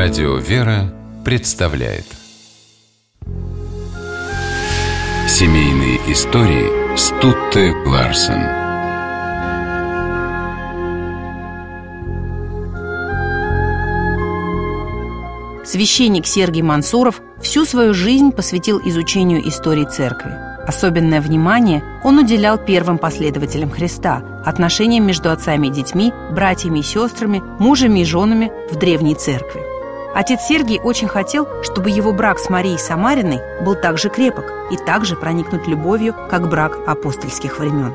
Радио «Вера» представляет Семейные истории Стутте Ларсен Священник Сергий Мансуров всю свою жизнь посвятил изучению истории церкви. Особенное внимание он уделял первым последователям Христа, отношениям между отцами и детьми, братьями и сестрами, мужами и женами в Древней Церкви. Отец Сергий очень хотел, чтобы его брак с Марией Самариной был так же крепок и так же проникнут любовью, как брак апостольских времен.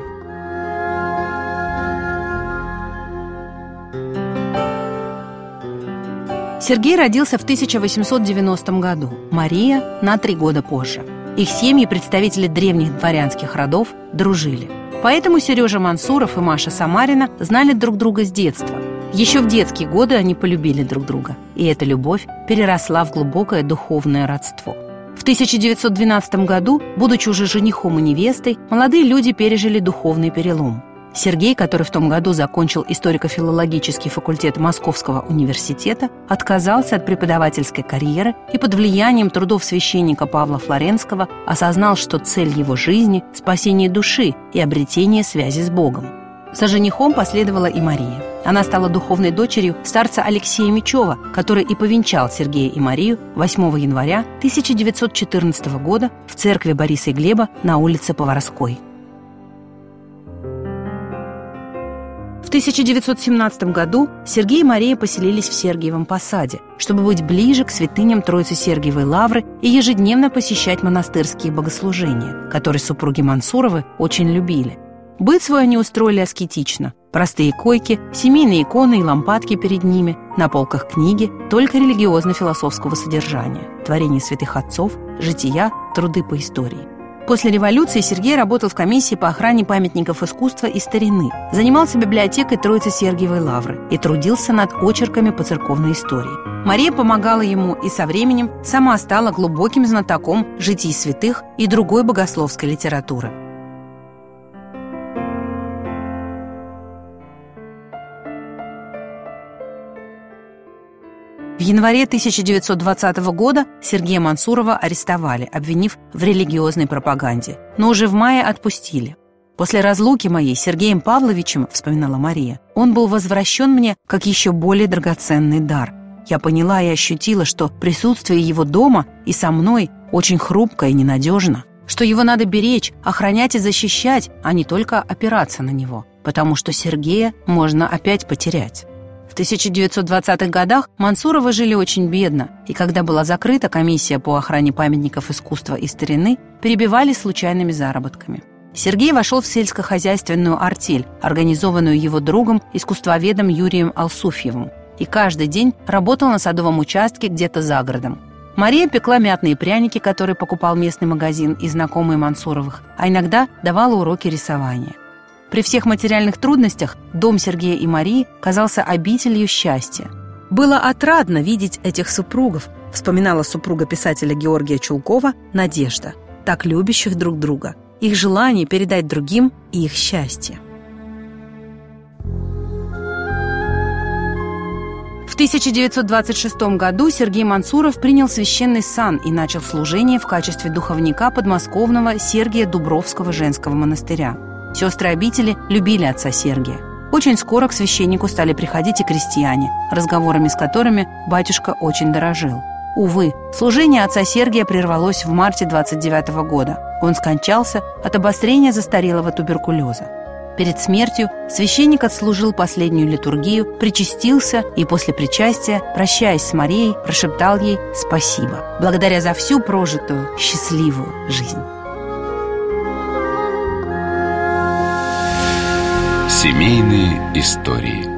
Сергей родился в 1890 году, Мария – на три года позже. Их семьи, представители древних дворянских родов, дружили. Поэтому Сережа Мансуров и Маша Самарина знали друг друга с детства. Еще в детские годы они полюбили друг друга, и эта любовь переросла в глубокое духовное родство. В 1912 году, будучи уже женихом и невестой, молодые люди пережили духовный перелом – Сергей, который в том году закончил историко-филологический факультет Московского университета, отказался от преподавательской карьеры и под влиянием трудов священника Павла Флоренского осознал, что цель его жизни – спасение души и обретение связи с Богом. За женихом последовала и Мария. Она стала духовной дочерью старца Алексея Мечева, который и повенчал Сергея и Марию 8 января 1914 года в церкви Бориса и Глеба на улице Поварской. 1917 году Сергей и Мария поселились в Сергиевом посаде, чтобы быть ближе к святыням Троицы Сергиевой Лавры и ежедневно посещать монастырские богослужения, которые супруги Мансуровы очень любили. Быт свой они устроили аскетично. Простые койки, семейные иконы и лампадки перед ними, на полках книги, только религиозно-философского содержания, творения святых отцов, жития, труды по истории. После революции Сергей работал в комиссии по охране памятников искусства и старины, занимался библиотекой Троицы Сергиевой Лавры и трудился над очерками по церковной истории. Мария помогала ему и со временем сама стала глубоким знатоком житий святых и другой богословской литературы. В январе 1920 года Сергея Мансурова арестовали, обвинив в религиозной пропаганде, но уже в мае отпустили. После разлуки моей с Сергеем Павловичем, вспоминала Мария, он был возвращен мне как еще более драгоценный дар. Я поняла и ощутила, что присутствие его дома и со мной очень хрупко и ненадежно, что его надо беречь, охранять и защищать, а не только опираться на него, потому что Сергея можно опять потерять. В 1920-х годах Мансуровы жили очень бедно, и когда была закрыта комиссия по охране памятников искусства и старины, перебивали случайными заработками. Сергей вошел в сельскохозяйственную артель, организованную его другом, искусствоведом Юрием Алсуфьевым, и каждый день работал на садовом участке где-то за городом. Мария пекла мятные пряники, которые покупал местный магазин и знакомые Мансуровых, а иногда давала уроки рисования. При всех материальных трудностях дом Сергея и Марии казался обителью счастья. «Было отрадно видеть этих супругов», вспоминала супруга писателя Георгия Чулкова Надежда, так любящих друг друга, их желание передать другим их счастье. В 1926 году Сергей Мансуров принял священный сан и начал служение в качестве духовника подмосковного Сергия Дубровского женского монастыря. Сестры обители любили отца Сергия. Очень скоро к священнику стали приходить и крестьяне, разговорами с которыми батюшка очень дорожил. Увы, служение отца Сергия прервалось в марте 29 года. Он скончался от обострения застарелого туберкулеза. Перед смертью священник отслужил последнюю литургию, причастился и после причастия, прощаясь с Марией, прошептал ей «Спасибо, благодаря за всю прожитую счастливую жизнь». Семейные истории